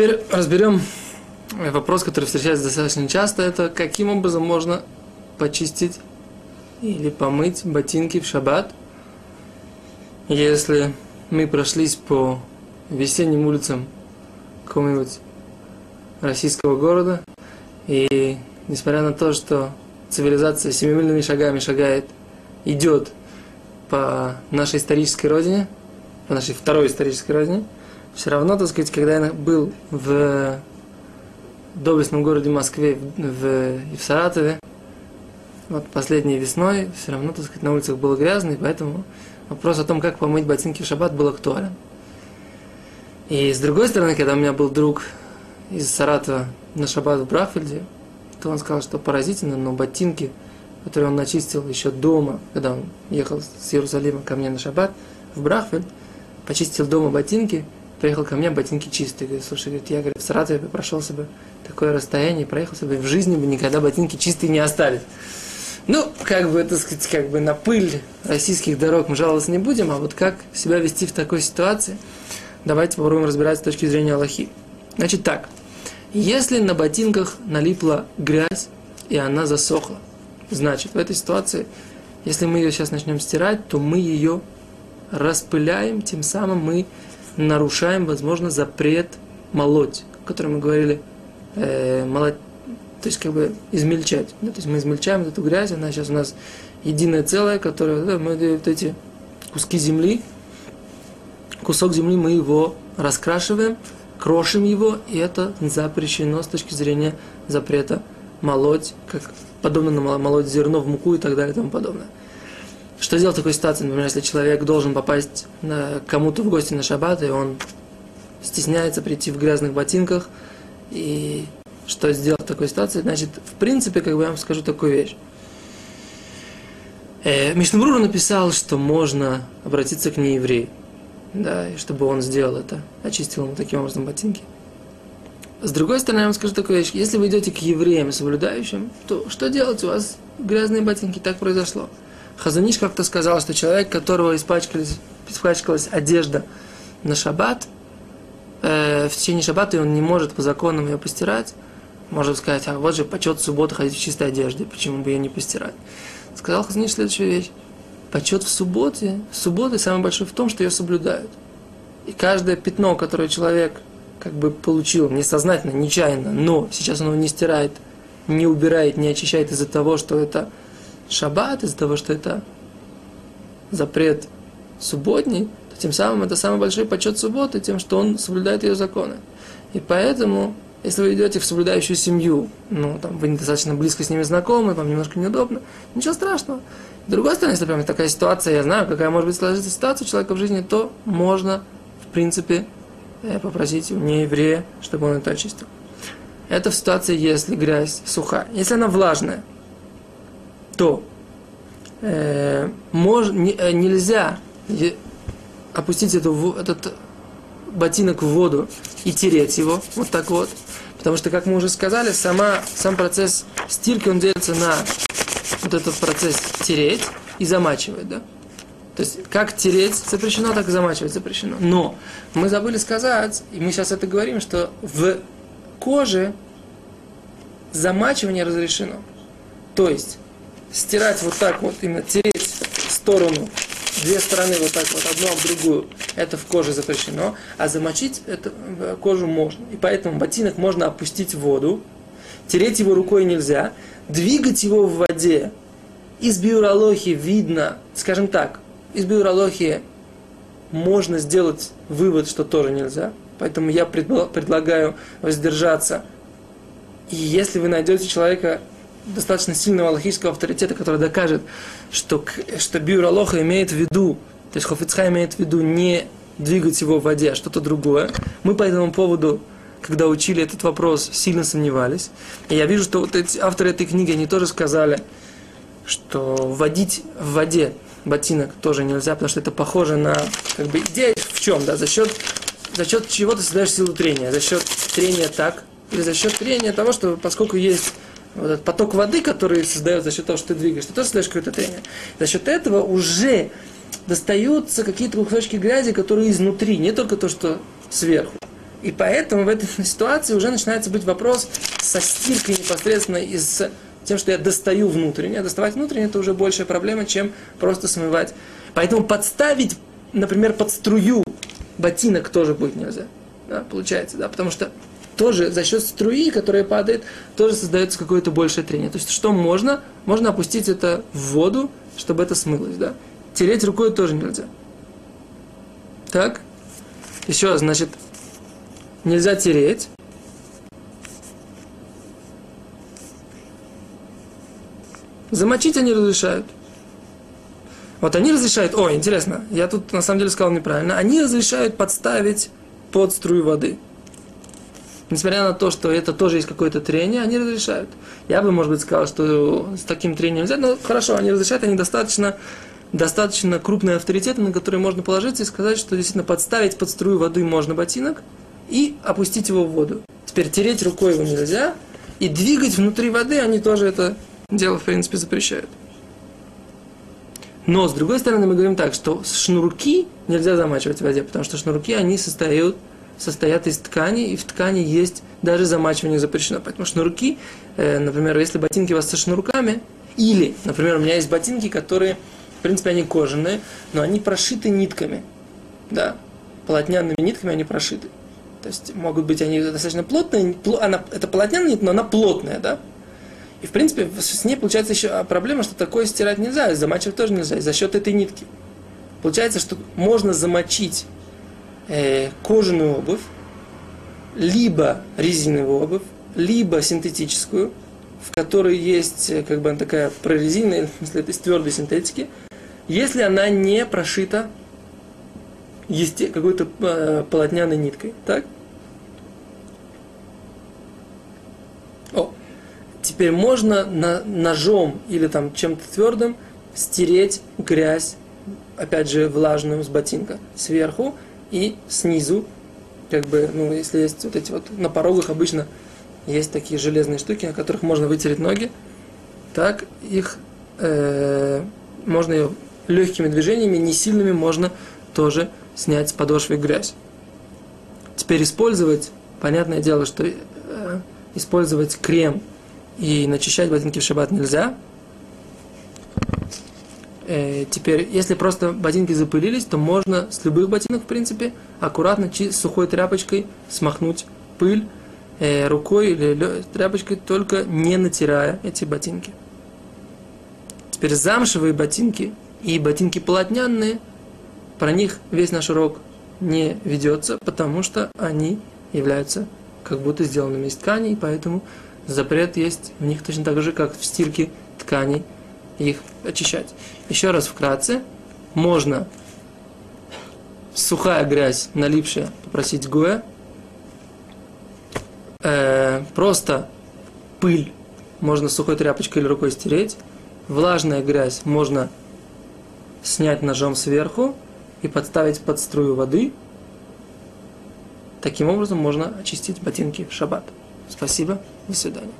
Теперь разберем вопрос, который встречается достаточно часто. Это каким образом можно почистить или помыть ботинки в шаббат, если мы прошлись по весенним улицам какого-нибудь российского города, и несмотря на то, что цивилизация семимильными шагами шагает, идет по нашей исторической родине, по нашей второй исторической родине, все равно, так сказать, когда я был в доблестном городе Москве, в, и в Саратове, вот последней весной, все равно, так сказать, на улицах было грязно, и поэтому вопрос о том, как помыть ботинки в шаббат, был актуален. И с другой стороны, когда у меня был друг из Саратова на шаббат в Брафельде, то он сказал, что поразительно, но ботинки, которые он начистил еще дома, когда он ехал с Иерусалима ко мне на шаббат в Брахфельд, почистил дома ботинки, приехал ко мне, ботинки чистые. Говорит, слушай, говорит, я говорит, в Саратове прошел себе такое расстояние, проехал себе, в жизни бы никогда ботинки чистые не остались. Ну, как бы, так сказать, как бы на пыль российских дорог мы жаловаться не будем, а вот как себя вести в такой ситуации, давайте попробуем разбирать с точки зрения Аллахи. Значит так, если на ботинках налипла грязь, и она засохла, значит, в этой ситуации, если мы ее сейчас начнем стирать, то мы ее распыляем, тем самым мы нарушаем, возможно, запрет молоть, о котором мы говорили, э, молоть то есть как бы измельчать. Да? То есть мы измельчаем эту грязь, она сейчас у нас единое целое, которое да, мы вот эти куски земли, кусок земли мы его раскрашиваем, крошим его, и это запрещено с точки зрения запрета молоть, как подобно на молоть зерно в муку и так далее и тому подобное. Что делать в такой ситуации? Например, если человек должен попасть кому-то в гости на шаббат, и он стесняется прийти в грязных ботинках, и что сделать в такой ситуации, значит, в принципе, как бы я вам скажу такую вещь. Э, Мишнабрура написал, что можно обратиться к нееврею, да, и чтобы он сделал это, очистил ему таким образом ботинки. С другой стороны, я вам скажу такую вещь. Если вы идете к евреям соблюдающим, то что делать? У вас грязные ботинки. Так произошло. Хазаниш как-то сказал, что человек, которого испачкалась, испачкалась одежда на шаббат, э, в течение шаббата он не может по законам ее постирать, можно сказать, а вот же почет субботы ходить в чистой одежде, почему бы ее не постирать? Сказал Хазниш следующую вещь. Почет в субботе, субботы самый большой в том, что ее соблюдают. И каждое пятно, которое человек как бы получил несознательно, нечаянно, но сейчас он его не стирает, не убирает, не очищает из-за того, что это шаббат, из-за того, что это запрет субботний, то тем самым это самый большой почет субботы, тем, что он соблюдает ее законы. И поэтому если вы идете в соблюдающую семью, ну, там, вы недостаточно близко с ними знакомы, вам немножко неудобно, ничего страшного. С другой стороны, если прям такая ситуация, я знаю, какая может быть сложиться ситуация у человека в жизни, то можно, в принципе, э, попросить у нееврея, чтобы он это очистил. Это в ситуации, если грязь сухая. Если она влажная, то э, мож, не, э, нельзя опустить эту, этот ботинок в воду и тереть его, вот так вот. Потому что, как мы уже сказали, сама, сам процесс стирки, он делится на вот этот процесс тереть и замачивать, да? То есть, как тереть запрещено, так и замачивать запрещено. Но мы забыли сказать, и мы сейчас это говорим, что в коже замачивание разрешено. То есть, стирать вот так вот, именно тереть в сторону две стороны вот так вот, одну об другую, это в коже запрещено, а замочить это кожу можно. И поэтому ботинок можно опустить в воду, тереть его рукой нельзя, двигать его в воде. Из биурологии видно, скажем так, из биурологии можно сделать вывод, что тоже нельзя. Поэтому я предлагаю воздержаться. И если вы найдете человека, достаточно сильного аллахического авторитета, который докажет, что, что биуралоха имеет в виду, то есть Хофицха имеет в виду не двигать его в воде, а что-то другое. Мы по этому поводу, когда учили этот вопрос, сильно сомневались. И я вижу, что вот эти, авторы этой книги, они тоже сказали, что вводить в воде ботинок тоже нельзя, потому что это похоже на, как бы, идея в чем, да, за счет, за счет чего ты создаешь силу трения, за счет трения так, или за счет трения того, что поскольку есть вот этот поток воды, который создается за счет того, что ты двигаешь, ты тоже создаешь какое-то трение. За счет этого уже достаются какие-то кусочки грязи, которые изнутри, не только то, что сверху. И поэтому в этой ситуации уже начинается быть вопрос со стиркой непосредственно из тем, что я достаю внутреннее. Доставать внутреннее это уже большая проблема, чем просто смывать. Поэтому подставить, например, под струю ботинок тоже будет нельзя. Да, получается, да, потому что тоже за счет струи, которая падает, тоже создается какое-то большее трение. То есть что можно? Можно опустить это в воду, чтобы это смылось, да. Тереть рукой тоже нельзя. Так? Еще, значит, нельзя тереть. Замочить они разрешают. Вот они разрешают, о, интересно, я тут на самом деле сказал неправильно, они разрешают подставить под струю воды. Несмотря на то, что это тоже есть какое-то трение, они разрешают. Я бы, может быть, сказал, что с таким трением нельзя, но хорошо, они разрешают, они достаточно, достаточно крупные авторитеты, на которые можно положиться и сказать, что действительно подставить под струю воды можно ботинок и опустить его в воду. Теперь тереть рукой его нельзя, и двигать внутри воды они тоже это дело, в принципе, запрещают. Но, с другой стороны, мы говорим так, что шнурки нельзя замачивать в воде, потому что шнурки, они состоят, состоят из ткани, и в ткани есть даже замачивание запрещено. Поэтому шнурки, э, например, если ботинки у вас со шнурками, или, например, у меня есть ботинки, которые, в принципе, они кожаные, но они прошиты нитками, да, полотняными нитками они прошиты. То есть могут быть они достаточно плотные, она, это полотняная нить, но она плотная, да, и, в принципе, с ней получается еще проблема, что такое стирать нельзя, замачивать тоже нельзя, за счет этой нитки. Получается, что можно замочить э, кожаную обувь, либо резиновую обувь, либо синтетическую, в которой есть э, как бы такая прорезиненная, если это из твердой синтетики, если она не прошита какой-то э, полотняной ниткой. Так? Теперь можно на, ножом или там чем-то твердым стереть грязь, опять же, влажную с ботинка сверху и снизу, как бы, ну, если есть вот эти вот, на порогах обычно есть такие железные штуки, на которых можно вытереть ноги, так их э, можно ее легкими движениями, не сильными, можно тоже снять с подошвы грязь. Теперь использовать, понятное дело, что э, использовать крем и начищать ботинки в шаббат нельзя. Э, теперь, если просто ботинки запылились, то можно с любых ботинок, в принципе, аккуратно сухой тряпочкой смахнуть пыль э, рукой или тряпочкой, только не натирая эти ботинки. Теперь замшевые ботинки и ботинки полотняные, про них весь наш урок не ведется, потому что они являются как будто сделанными из тканей, поэтому запрет есть в них точно так же, как в стирке тканей их очищать. Еще раз вкратце, можно сухая грязь, налипшая, попросить гоя, э, просто пыль можно сухой тряпочкой или рукой стереть, влажная грязь можно снять ножом сверху и подставить под струю воды. Таким образом можно очистить ботинки в шаббат. Спасибо. До свидания.